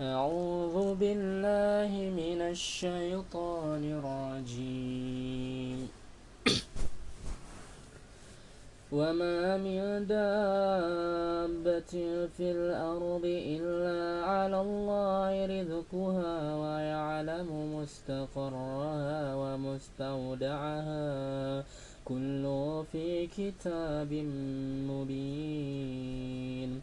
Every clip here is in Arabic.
أعوذ بالله من الشيطان الرجيم. وما من دابة في الأرض إلا على الله رزقها ويعلم مستقرها ومستودعها. كل في كتاب مبين.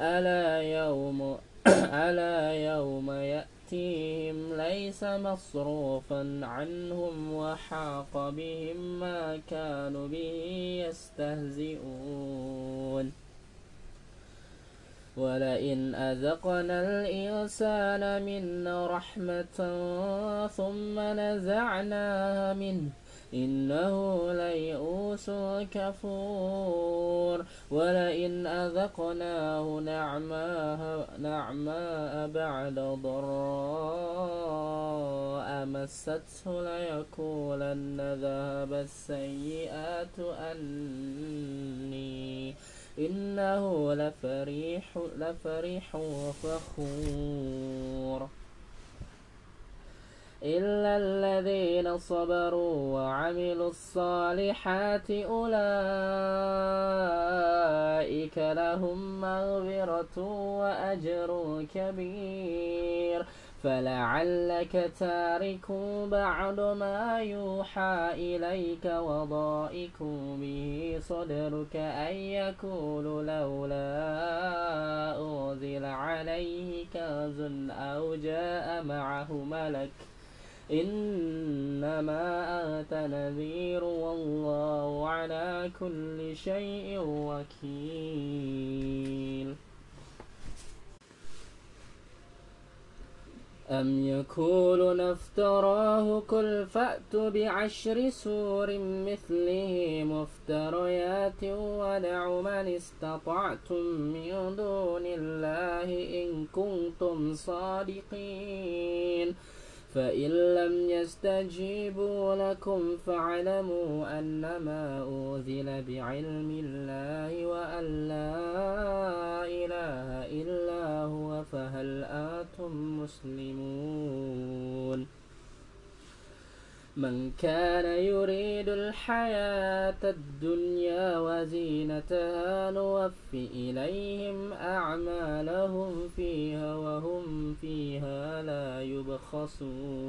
ألا يوم ألا يوم يأتيهم ليس مصروفا عنهم وحاق بهم ما كانوا به يستهزئون. ولئن أذقنا الإنسان منا رحمة ثم نزعناها منه إنه ليئوس كفور ولئن أذقناه نعماء, نعماء بعد ضراء مسته ليقولن ذهب السيئات أني إنه لفريح لفريح فخور إلا الذين صبروا وعملوا الصالحات أولئك لهم مغفرة وأجر كبير. فلعلك تارك بعد ما يوحى إليك وضائك به صدرك أن يقول لولا أنزل عليه كنز أو جاء معه ملك إنما أنت نذير والله على كل شيء وكيل. أم يقولون افتراه قل فأتوا بعشر سور مثله مفتريات ودعوا من استطعتم من دون الله إن كنتم صادقين. فإن لم يستجيبوا لكم فاعلموا أنما أوذل بعلم الله وأن لا إله إلا هو فهل أنتم مسلمون من كان يريد الحياة الدنيا وزينتها نوف إليهم أعمالهم فيها وهم فيها لا يبخسون.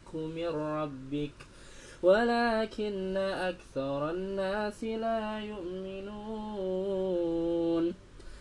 من ربك ولكن أكثر الناس لا يؤمنون.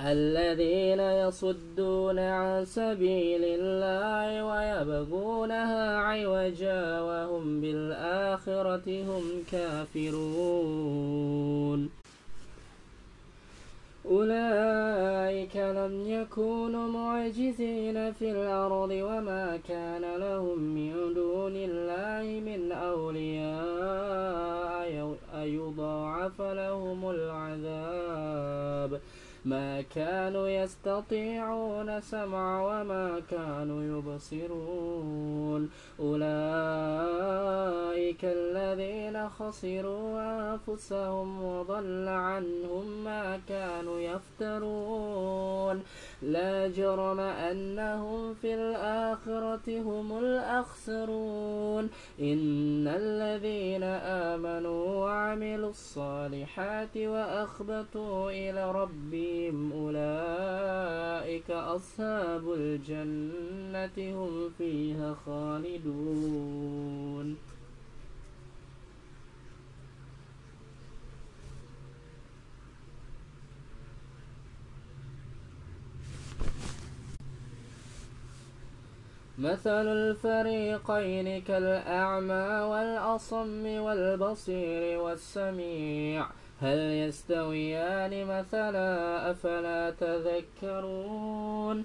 الذين يصدون عن سبيل الله ويبغونها عوجا وهم بالآخرة هم كافرون. أولئك لم يكونوا معجزين في الأرض وما كان لهم من دون الله من أولياء. أيضاعف لهم العذاب. ما كانوا يستطيعون سمع وما كانوا يبصرون. أولئك الذين خسروا أنفسهم وضل عنهم ما كانوا يفترون. لا جرم أنهم في الآخرة هم الأخسرون. إن الذين آمنوا وعملوا الصالحات وأخبتوا إلى ربهم أولئك أصحاب الجنة هم فيها خالدون. مثل الفريقين كالأعمى والأصم والبصير والسميع. هل يستويان مثلا أفلا تذكرون؟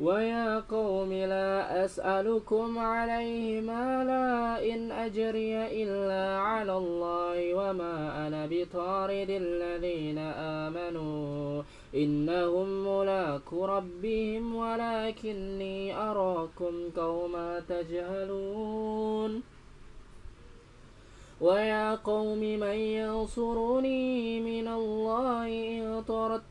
ويا قوم لا أسألكم عليه مالا إن أجري إلا على الله وما أنا بطارد الذين آمنوا إنهم ملاك ربهم ولكني أراكم قوما تجهلون ويا قوم من ينصرني من الله إن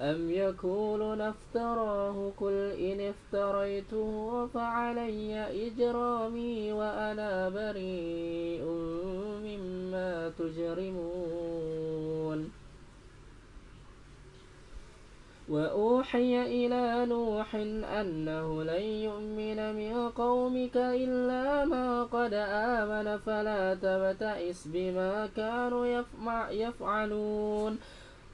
أم يقولون افتراه قل إن افتريته فعلي إجرامي وأنا بريء مما تجرمون. وأوحي إلى نوح أنه لن يؤمن من قومك إلا ما قد آمن فلا تبتئس بما كانوا يفعلون.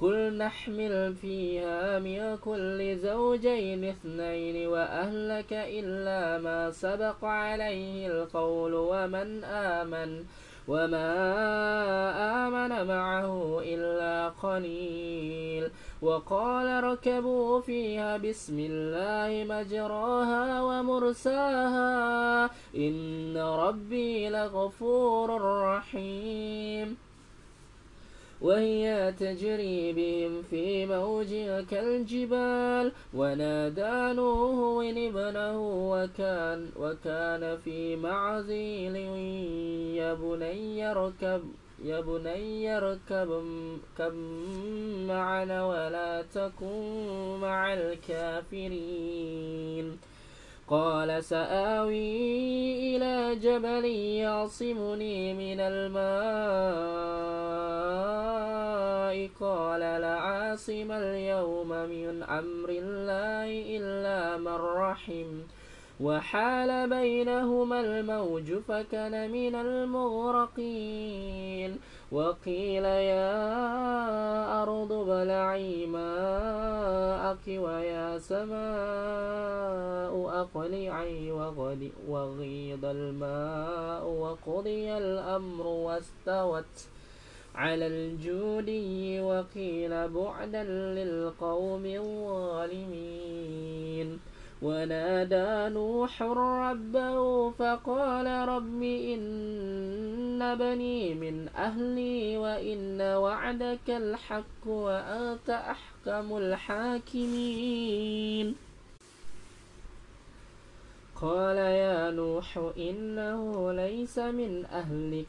قل نحمل فيها من كل زوجين اثنين وأهلك إلا ما سبق عليه القول ومن آمن وما آمن معه إلا قليل وقال اركبوا فيها بسم الله مجراها ومرساها إن ربي لغفور رحيم وهي تجري بهم في موج كالجبال ونادى نوح ابنه وكان وكان في معزل يا بني اركب يا بني اركب كم معنا ولا تكن مع الكافرين. قال سآوي إلى جبل يعصمني من الماء. قال لا عاصم اليوم من أمر الله إلا من رحم. وحال بينهما الموج فكان من المغرقين. وقيل يا أرض ابلعي ماءك ويا سماء أقلعي وغيض الماء وقضي الأمر واستوت على الجودي وقيل بعدا للقوم الظالمين. ونادى نوح ربه فقال رب إن بني من أهلي وإن وعدك الحق وأنت أحكم الحاكمين. قال يا نوح إنه ليس من أهلك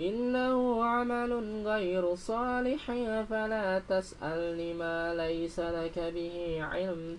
إنه عمل غير صالح فلا تسأل ما ليس لك به علم.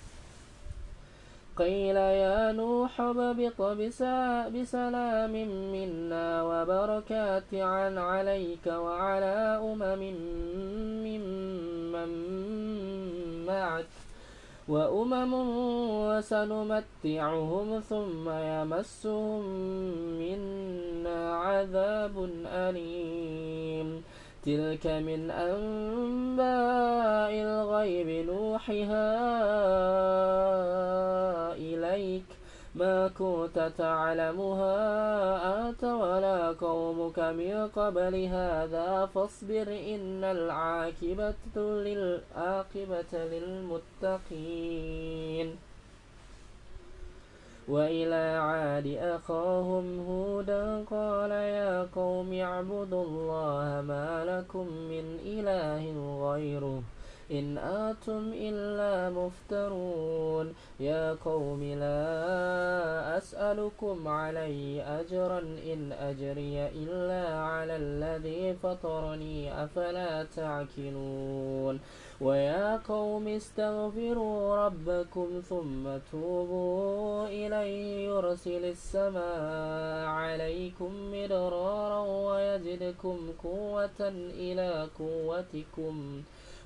قيل يا نوح اهبط بسلام منا وبركات عن عليك وعلى أمم ممن معك. وأمم وسنمتعهم ثم يمسهم منا عذاب أليم. تلك من أنباء الغيب نوحها إليك. ما كنت تعلمها أنت ولا قومك من قبل هذا فاصبر إن العاقبة للعاقبة للمتقين. وإلى عاد أخاهم هودا قال يا قوم اعبدوا الله ما لكم من إله غيره. إن أنتم إلا مفترون. يا قوم لا أسألكم عليه أجرا إن أجري إلا على الذي فطرني أفلا تعقلون. ويا قوم استغفروا ربكم ثم توبوا إليه يرسل السماء عليكم مدرارا ويزدكم قوة إلى قوتكم.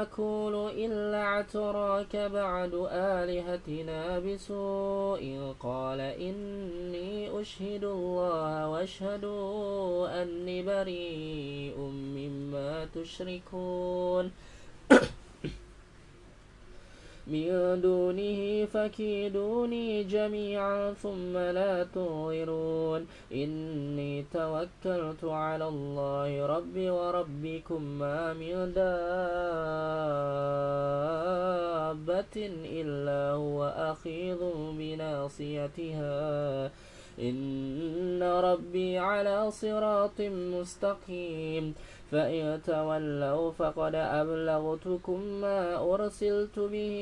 نقول إلا اعتراك بعد آلهتنا بسوء. قال إني أشهد الله واشهدوا أني بريء مما تشركون. من دونه فكيدوني جميعا ثم لا تنظرون إني توكلت على الله ربي وربكم ما من دابة إلا هو أخيض بناصيتها. إن ربي على صراط مستقيم. فإن تولوا فقد أبلغتكم ما أرسلت به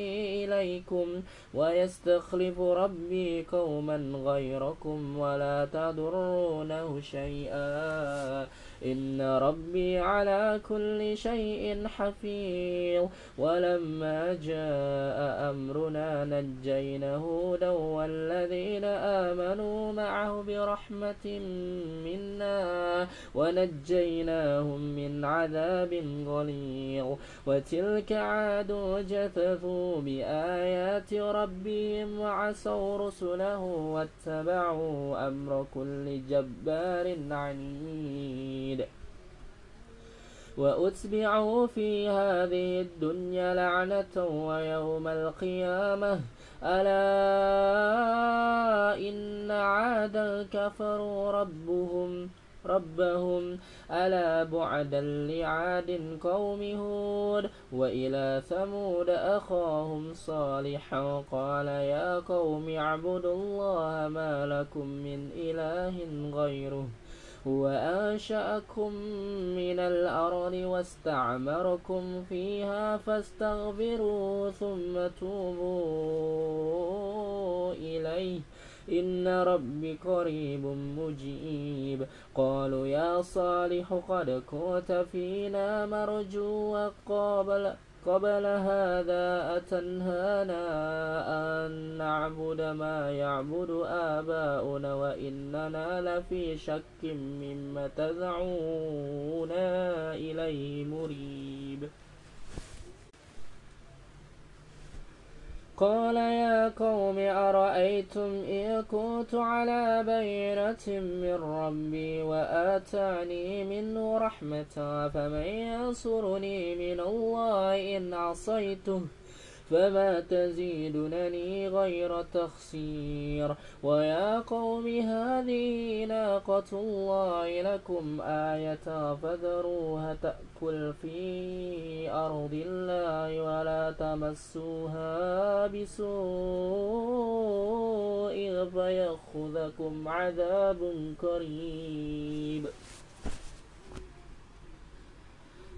إليكم ويستخلف ربي قوما غيركم ولا تضرونه شيئا إن ربي على كل شيء حفيظ. ولما جاء أمرنا نجينا هودا والذين آمنوا معه برحمة منا ونجيناهم من عذاب غليظ. وتلك عاد جثثوا بآيات ربهم وعصوا رسله واتبعوا أمر كل جبار عنيد. وأتبعوا في هذه الدنيا لعنة ويوم القيامة. ألا إن عادا كفروا ربهم ربهم. ألا بعدا لعاد قوم هود. وإلى ثمود أخاهم صالحا. قال يا قوم اعبدوا الله ما لكم من إله غيره. هو أنشأكم من الأرض واستعمركم فيها فاستغفروا ثم توبوا إليه. إن ربي قريب مجيب. قالوا يا صالح قد كنت فينا مرجوا قبل قبل هذا أتنهانا أن نعبد ما يعبد آباؤنا وإننا لفي شك مما تدعونا إليه مريب. قال يا قوم أرأيتم إن كنت على بينة من ربي وآتاني منه رحمة فمن ينصرني من الله إن عصيته فما تزيدنني غير تخسير. ويا قوم هذه ناقة الله لكم آية فذروها تأكل في أرض الله ولا تمسوها بسوء فيأخذكم عذاب قريب.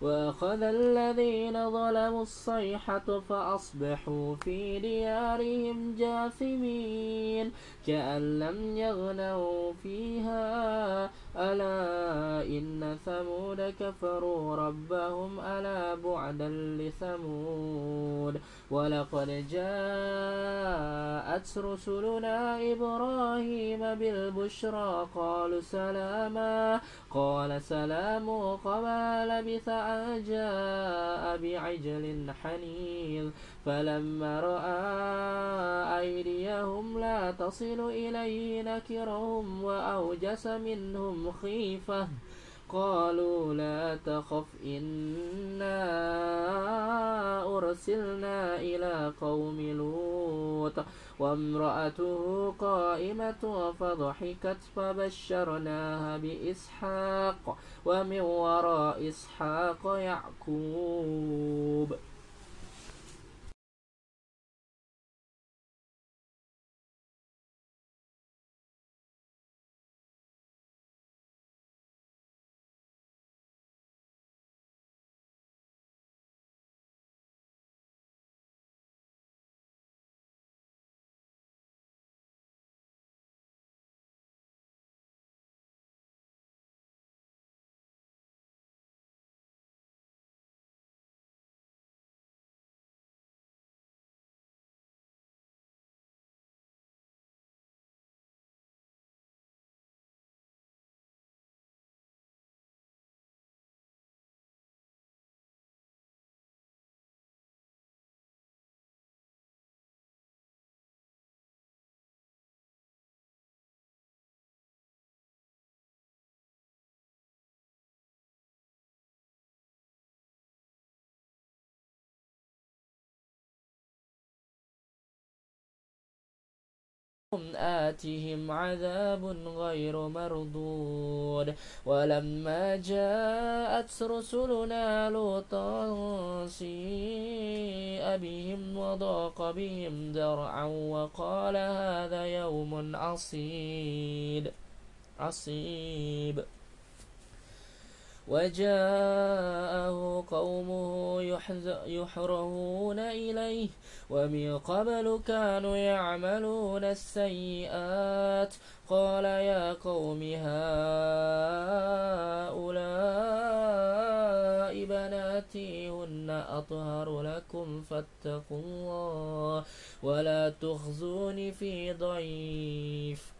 وأخذ الذين ظلموا الصيحة فأصبحوا في ديارهم جاثمين كأن لم يغنوا فيها. ألا إن ثمود كفروا ربهم ألا بعدا لثمود. ولقد جاءت رسلنا إبراهيم بالبشرى قالوا سلاما قال سلام قبل لبث أن جاء بعجل حنيذ. فلما رأى أيديهم لا تصل إليه نكرهم وأوجس منهم خيفة. قالوا لا تخف إنا أرسلنا إلى قوم لوط وامرأته قائمة فضحكت فبشرناها بإسحاق ومن وراء إسحاق يعقوب. آتهم عذاب غير مردود. ولما جاءت رسلنا لوطا سيء بهم وضاق بهم درعا وقال هذا يوم عصيب. عصيب. وجاءه قومه يحرهون إليه ومن قبل كانوا يعملون السيئات. قال يا قوم هؤلاء بناتي هن أطهر لكم فاتقوا الله ولا تخزوني في ضيف.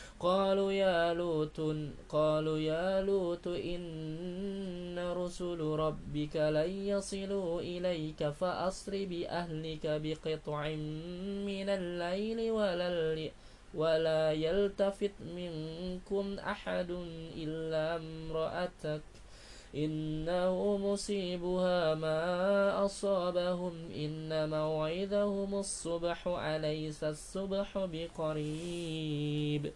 قالوا يا لوط قالوا يا لوط إن رسل ربك لن يصلوا إليك فأسر بأهلك بقطع من الليل ولا ولا يلتفت منكم أحد إلا امرأتك. إنه مصيبها ما أصابهم إن موعدهم الصبح أليس الصبح بقريب؟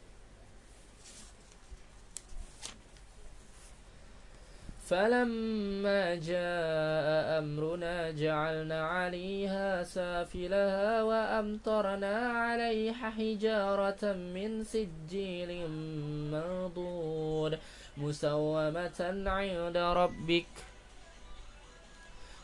فلما جاء أمرنا جعلنا عليها سافلها وأمطرنا عليها حجارة من سجيل منضود مسومة عند ربك.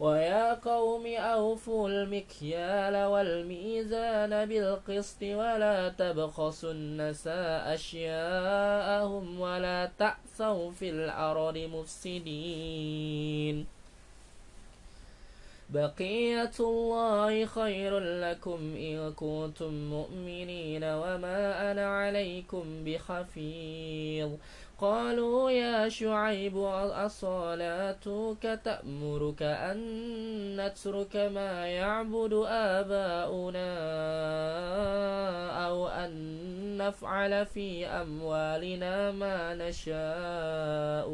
ويا قوم أوفوا المكيال والميزان بالقسط ولا تبخسوا النساء أشياءهم ولا تأسوا في الأرض مفسدين. بقية الله خير لكم إن كنتم مؤمنين وما أنا عليكم بخفيظ قالوا يا شعيب أصلاتك تأمرك أن نترك ما يعبد آباؤنا أو أن نفعل في أموالنا ما نشاء.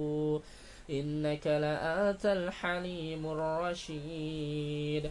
إنك لأنت الحليم الرشيد.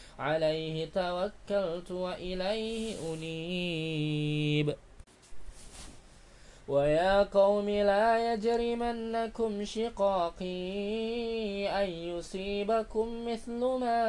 عليه توكلت وإليه أنيب. ويا قوم لا يجرمنكم شقاقي أن يصيبكم مثل ما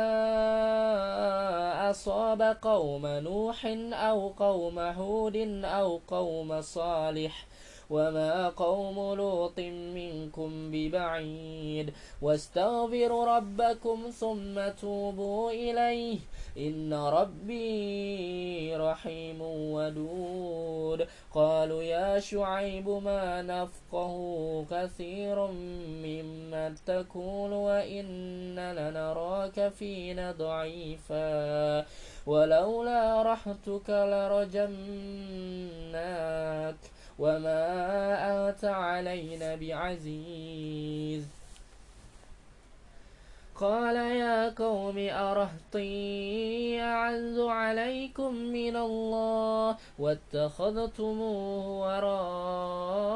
أصاب قوم نوح أو قوم هود أو قوم صالح. وما قوم لوط منكم ببعيد واستغفروا ربكم ثم توبوا إليه إن ربي رحيم ودود قالوا يا شعيب ما نفقه كثير مما تقول وإن لنراك فينا ضعيفا ولولا رحتك لرجمناك وما أنت علينا بعزيز. قال يا قوم أرهطي أعز عليكم من الله واتخذتموه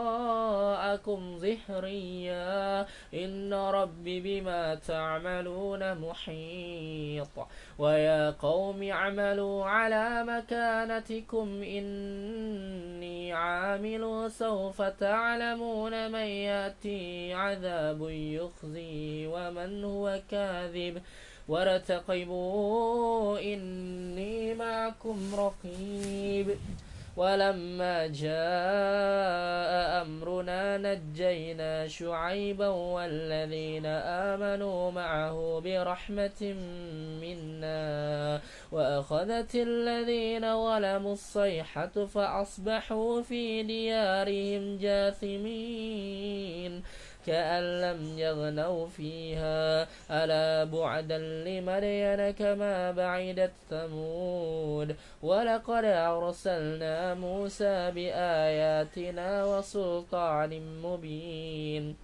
وراءكم ظهريا إن ربي بما تعملون محيط ويا قوم اعملوا على مكانتكم إني عامل سوف تعلمون من يأتي عذاب يخزي ومن هو كاذب وارتقبوا إني معكم رقيب ولما جاء أمرنا نجينا شعيبا والذين آمنوا معه برحمة منا وأخذت الذين ظلموا الصيحة فأصبحوا في ديارهم جاثمين كأن لم يغنوا فيها. ألا بعدا لمدين كما بعدت ثمود. ولقد أرسلنا موسى بآياتنا وسلطان مبين.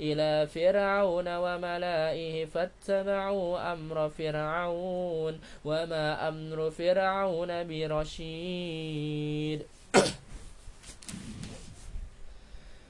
إلى فرعون وملائه فاتبعوا أمر فرعون وما أمر فرعون برشيد.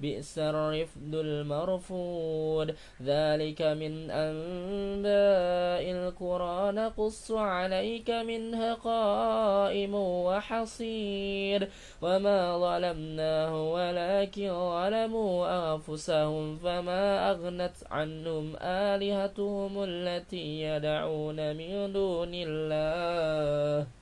بئس الرفد المرفود. ذلك من أنباء القرى. نقص عليك منها قائم وحصير. وما ظلمناه ولكن ظلموا أنفسهم فما أغنت عنهم آلهتهم التي يدعون من دون الله.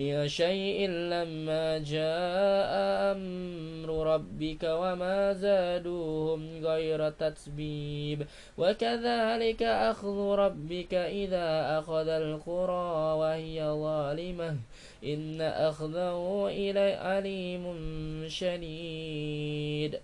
من شيء لما جاء أمر ربك وما زادوهم غير تتبيب وكذلك أخذ ربك إذا أخذ القرى وهي ظالمة إن أخذه إلى عليم شديد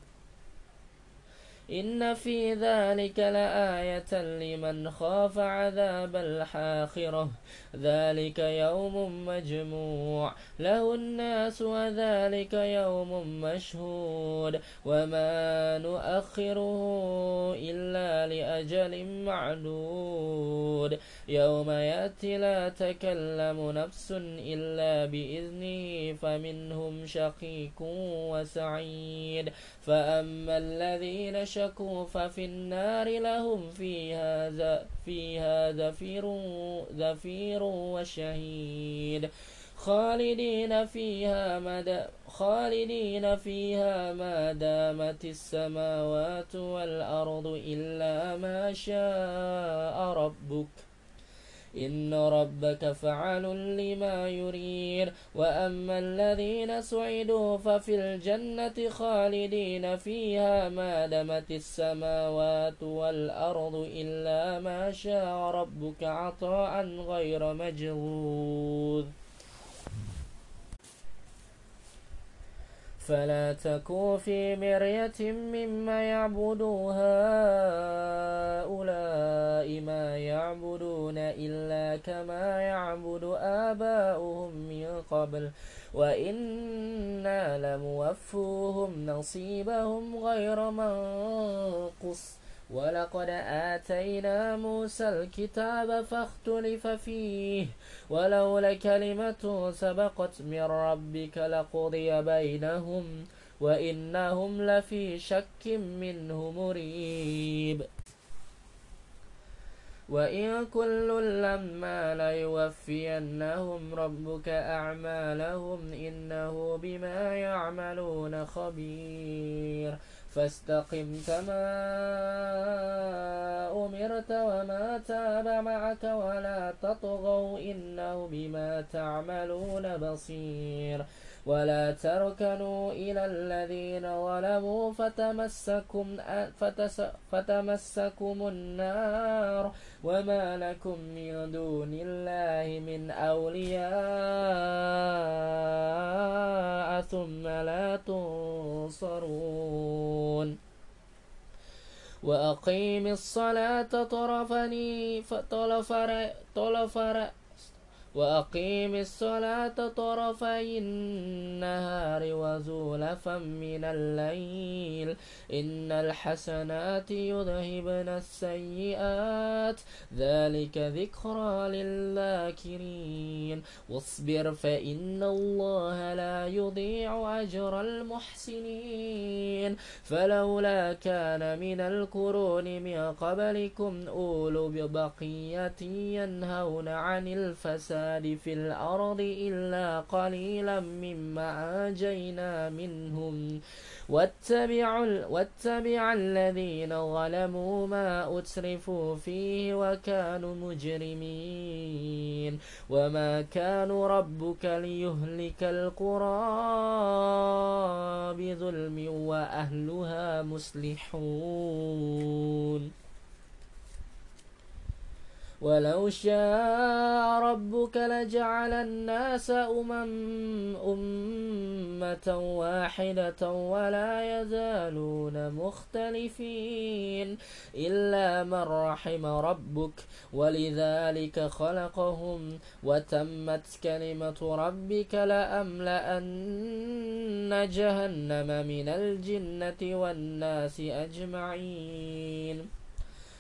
إن في ذلك لآية لمن خاف عذاب الآخرة. ذلك يوم مجموع. له الناس وذلك يوم مشهود. وما نؤخره إلا لأجل معدود. يوم يأتي لا تكلم نفس إلا بإذنه فمنهم شقيق وسعيد. فأما الذين شكوا ففي النار لهم فيها فيها زفير زفير وشهيد. خالدين فيها مدى خالدين فيها ما دامت السماوات والأرض إلا ما شاء ربك. إن ربك فعل لما يريد. وأما الذين سعدوا ففي الجنة خالدين فيها ما دمت السماوات والأرض إلا ما شاء ربك عطاء غير مجهوذ فلا تكو في مرية مما يعبد هؤلاء ما يعبدون إلا كما يعبد آباؤهم من قبل. وإنا لموفوهم نصيبهم غير منقص. ولقد آتينا موسى الكتاب فاختلف فيه ولولا كلمة سبقت من ربك لقضي بينهم وإنهم لفي شك منه مريب. وإن كل لما ليوفينهم ربك أعمالهم إنه بما يعملون خبير. فاستقم كما أمرت وما تاب معك ولا تطغوا إنه بما تعملون بصير ولا تركنوا إلى الذين ظلموا فتمسكم, فتمسكم النار وما لكم من دون الله من أولياء ثم لا تنصرون. وأقيم الصلاة طرفني طرفر طرفر وأقيم الصلاة طرفي النهار وزولفا من الليل. إن الحسنات يذهبن السيئات. ذلك ذكرى للذاكرين. واصبر فإن الله لا يضيع أجر المحسنين. فلولا كان من القرون من قبلكم أولو ببقية ينهون عن الفساد. الفساد في الأرض إلا قليلا مما أنجينا منهم. واتبع, واتبع الذين ظلموا ما أترفوا فيه وكانوا مجرمين. وما كان ربك ليهلك القرى بظلم وأهلها مصلحون. ولو شاء ربك لجعل الناس أمم أمة واحدة ولا يزالون مختلفين إلا من رحم ربك ولذلك خلقهم وتمت كلمة ربك لأملأن جهنم من الجنة والناس أجمعين.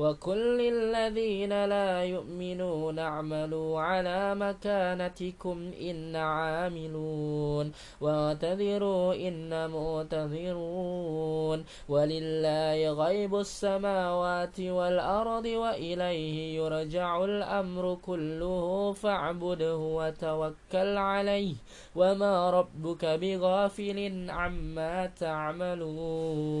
وكل الذين لا يؤمنون اعملوا على مكانتكم إن عاملون واعتذروا إن معتذرون ولله غيب السماوات والأرض وإليه يرجع الأمر كله فاعبده وتوكل عليه وما ربك بغافل عما تعملون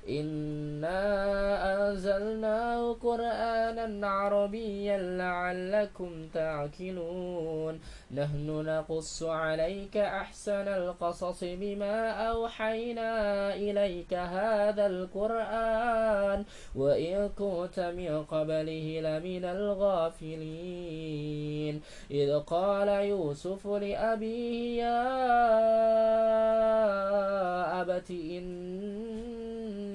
إنا أنزلناه قرآنا عربيا لعلكم تعقلون نحن نقص عليك أحسن القصص بما أوحينا إليك هذا القرآن وإن كنت من قبله لمن الغافلين إذ قال يوسف لأبيه يا أبت إني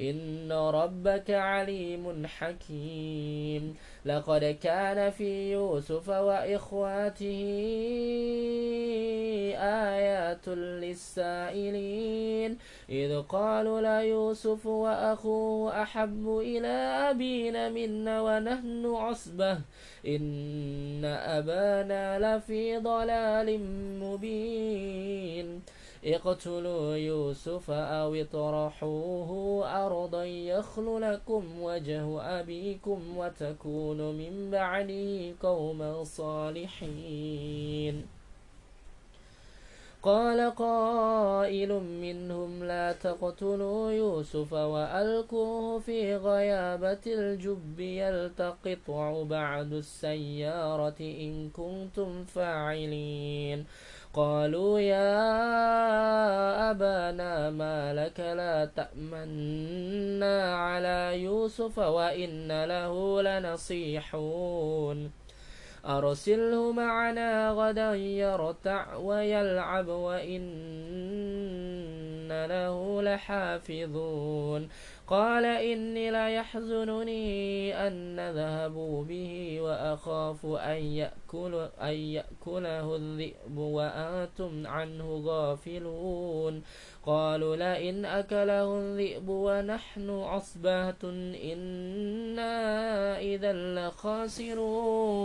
إن ربك عليم حكيم. لقد كان في يوسف وإخواته آيات للسائلين. إذ قالوا ليوسف وأخوه أحب إلى أبينا منا ونحن عصبة. إن أبانا لفي ضلال مبين. اقتلوا يوسف أو اطرحوه أرضا يخل لكم وجه أبيكم وتكونوا من بعده قوما صالحين. قال قائل منهم لا تقتلوا يوسف وألقوه في غيابة الجب يلتقطه بعد السيارة إن كنتم فاعلين. قالوا يا أبانا ما لك لا تأمنا على يوسف وإن له لنصيحون. أرسله معنا غدا يرتع ويلعب وإن له لحافظون. قال إني ليحزنني أن نذهبوا به وأخاف أن, يأكل أن يأكله الذئب وأنتم عنه غافلون. قالوا لئن أكله الذئب ونحن عصبة إنا إذا لخاسرون.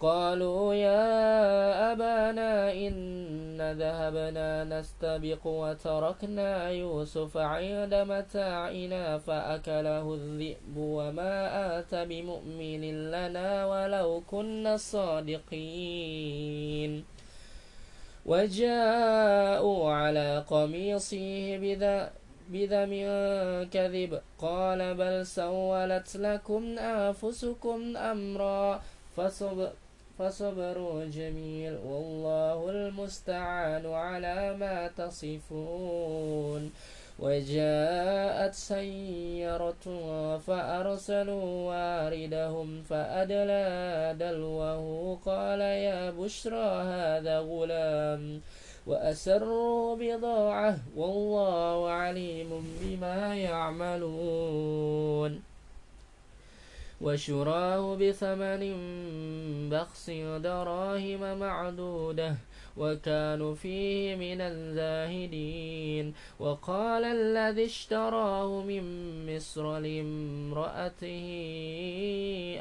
قالوا يا أبانا إن ذهبنا نستبق وتركنا يوسف عند متاعنا فأكله الذئب وما آت بمؤمن لنا ولو كنا صادقين. وجاءوا على قميصه بذا بدم كذب. قال بل سولت لكم أنفسكم أمرا فصبر فصبر جميل والله المستعان على ما تصفون. وجاءت سيارة فأرسلوا واردهم فأدلى دلوه قال يا بشرى هذا غلام. وأسروا بضاعة والله عليم بما يعملون. وشراه بثمن بخس دراهم معدودة وكانوا فيه من الزاهدين. وقال الذي اشتراه من مصر لامرأته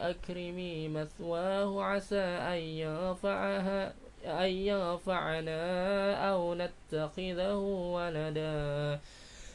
أكرمي مثواه عسى أن ينفعها أن ينفعنا أو نتخذه ولدا.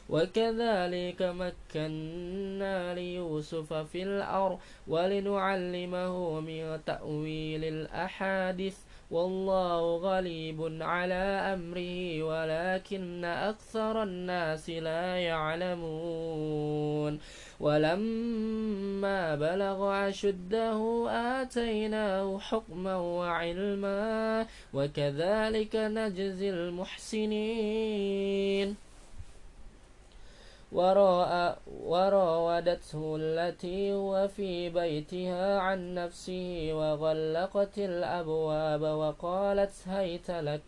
وكذلك مكنا ليوسف في الأرض ولنعلمه من تأويل الأحاديث. والله غليب على أمره ولكن أكثر الناس لا يعلمون. ولما بلغ أشده آتيناه حكما وعلما وكذلك نجزي المحسنين. وراودته التي هو في بيتها عن نفسه وغلقت الأبواب وقالت هيت لك.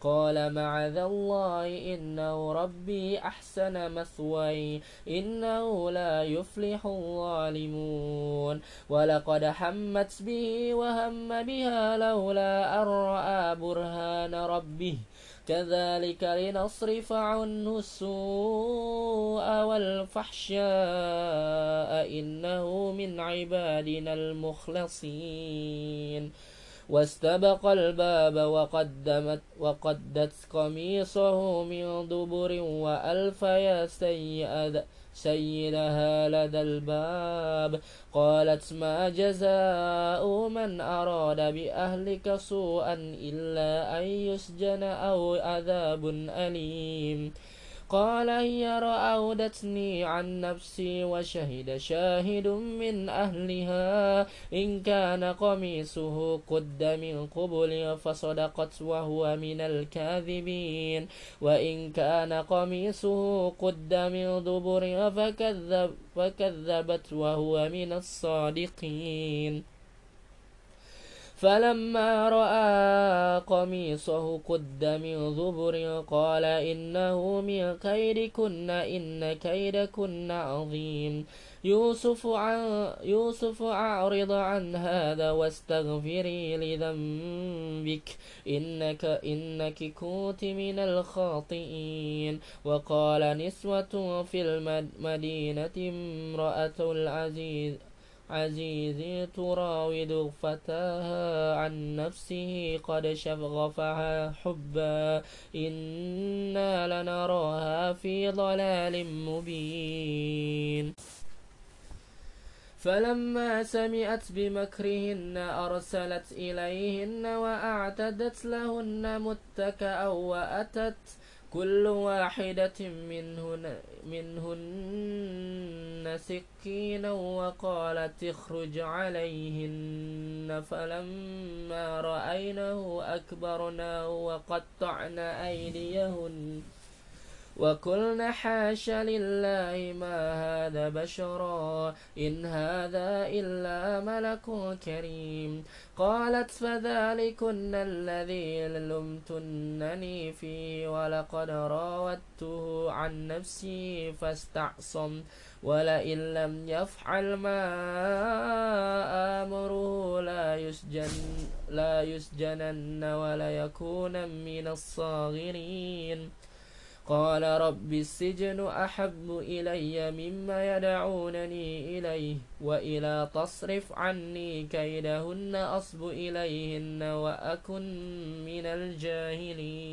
قال معذ الله إنه ربي أحسن مثوي إنه لا يفلح الظالمون. ولقد حمت به وهم بها لولا أن رأى برهان ربه. كذلك لنصرف عنه السوء والفحشاء إنه من عبادنا المخلصين. واستبق الباب وقدمت وقدت قميصه من دبر وألف يا سيئة سيدها لدى الباب. قالت ما جزاء من أراد بأهلك سوءا إلا أن يسجن أو عذاب أليم. قال هي رأودتني عن نفسي وشهد شاهد من أهلها. إن كان قميصه قد من قبل فصدقت وهو من الكاذبين. وإن كان قميصه قد من دبر فكذب فكذبت وهو من الصادقين. فلما رأى قميصه قد من ظبر قال إنه من كيدكن إن كيدكن عظيم. يوسف عن يوسف أعرض عن هذا واستغفري لذنبك إنك إنك كنت من الخاطئين. وقال نسوة في المدينة امرأة العزيز عزيز تراود فتاها عن نفسه قد شغفها حبا. إنا لنراها في ضلال مبين. فلما سمعت بمكرهن أرسلت إليهن وأعتدت لهن متكأ وأتت كل واحدة منهن, منهن سكينا وقالت اخرج عليهن. فلما رأينه أكبرناه وقطعن أيديهن. وقلن حاش لله ما هذا بشرا إن هذا إلا ملك كريم. قالت فذلكن الذي لمتنني فيه ولقد راودته عن نفسي فاستعصم ولئن لم يفعل ما آمره لا يسجن لا يسجنن وليكون من الصاغرين. قال رب السجن أحب إلي مما يدعونني إليه وإلى تصرف عني كيدهن أصب إليهن وأكن من الجاهلين.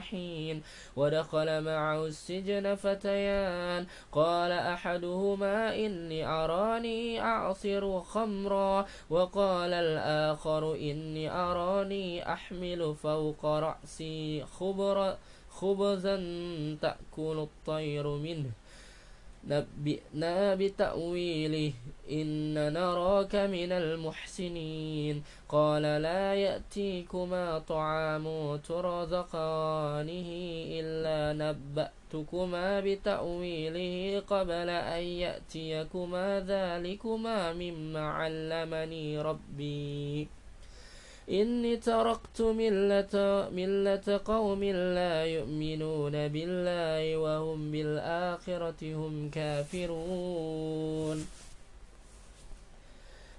حين ودخل معه السجن فتيان. قال أحدهما إني أراني أعصر خمرا. وقال الآخر إني أراني أحمل فوق رأسي خبر خبزا تأكل الطير منه. نبئنا بتأويله إن نراك من المحسنين. قال لا يأتيكما طعام ترزقانه إلا نبأتكما بتأويله قبل أن يأتيكما ذلكما مما علمني ربي. إني تركت ملة, ملة قوم لا يؤمنون بالله وهم بالآخرة هم كافرون.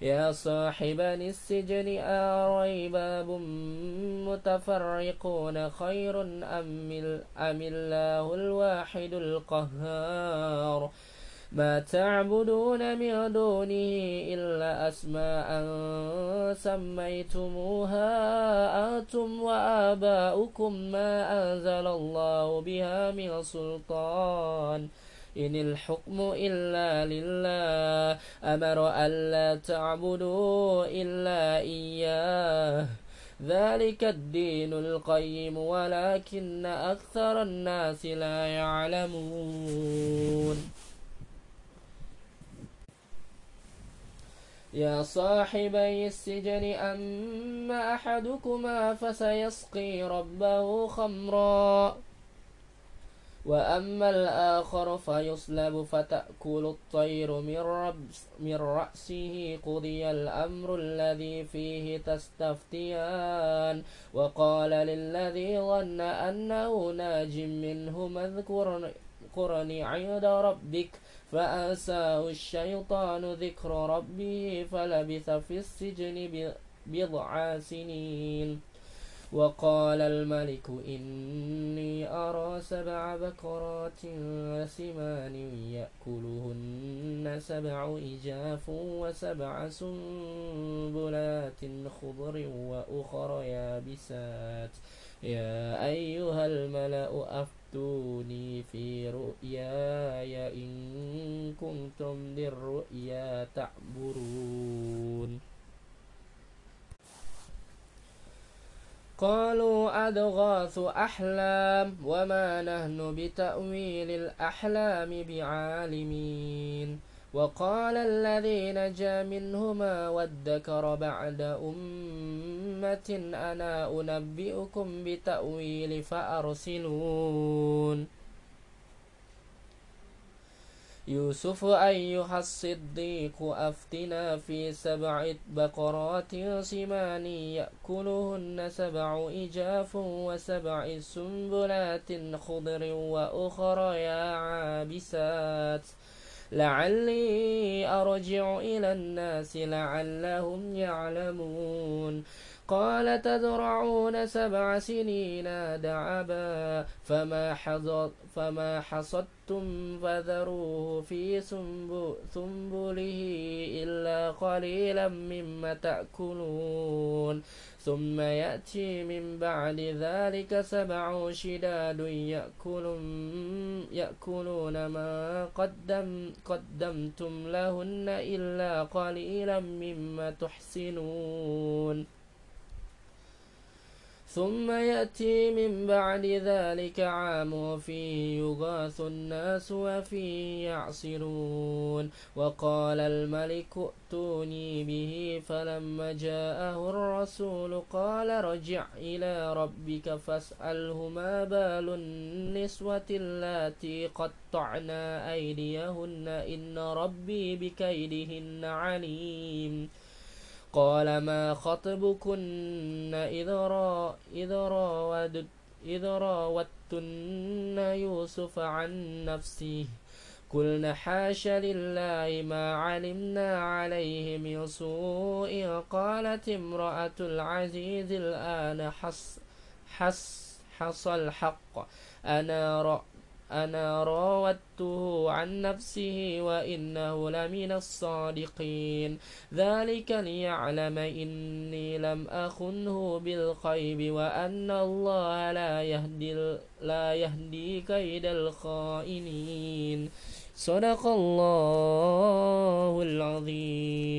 يا صاحبني السجن أريباب متفرقون خير أم, أم الله الواحد القهار؟ ما تعبدون من دونه إلا أسماء سميتموها أنتم وآباؤكم ما أنزل الله بها من سلطان. إن الحكم إلا لله. أمر ألا تعبدوا إلا إياه. ذلك الدين القيم ولكن أكثر الناس لا يعلمون. يا صاحبي السجن أما أحدكما فسيسقي ربه خمرًا. وأما الآخر فيصلب فتأكل الطير من, من رأسه قضي الأمر الذي فيه تستفتيان. وقال للذي ظن أنه ناج منهما اذكرني عند ربك فأنساه الشيطان ذكر ربه فلبث في السجن بضع سنين. وقال الملك إني أرى سبع بكرات سمان يأكلهن سبع إجاف وسبع سنبلات خضر وأخر يابسات. يا أيها الملأ أفتوني في رؤياي إن كنتم للرؤيا تعبرون. قالوا أضغاث أحلام وما نحن بتأويل الأحلام بعالمين. وقال الذي نجا منهما وادكر بعد أمة أنا أنبئكم بتأويل فأرسلون. يوسف أيها الصديق أفتنا في سبع بقرات سمان يأكلهن سبع إجاف وسبع سنبلات خضر وأخرى يا عابسات لعلي أرجع إلى الناس لعلهم يعلمون. قال تزرعون سبع سنين دعبا فما, فما حصدتم فذروه في سنبله إلا قليلا مما تأكلون. ثم يأتي من بعد ذلك سبع شداد يأكلون, يأكلون ما قدم قدمتم لهن إلا قليلا مما تحسنون. ثم يأتي من بعد ذلك عام فيه يغاث الناس وفيه يعصرون. وقال الملك ائتوني به فلما جاءه الرسول قال رجع إلى ربك فاسأله ما بال النسوة اللاتي قطعنا أيديهن إن ربي بكيدهن عليم. قال ما خطبكن إذ, را إذ, راود إذ راوتن يوسف عن نفسه قلنا حاش لله ما علمنا عليه من سوء قالت امرأة العزيز الآن حص حص حص الحق أنا رأ أنا راودته عن نفسه وإنه لمن الصادقين. ذلك ليعلم إني لم أخنه بالخيب وأن الله لا يهدي لا يهدي كيد الخائنين. صدق الله العظيم.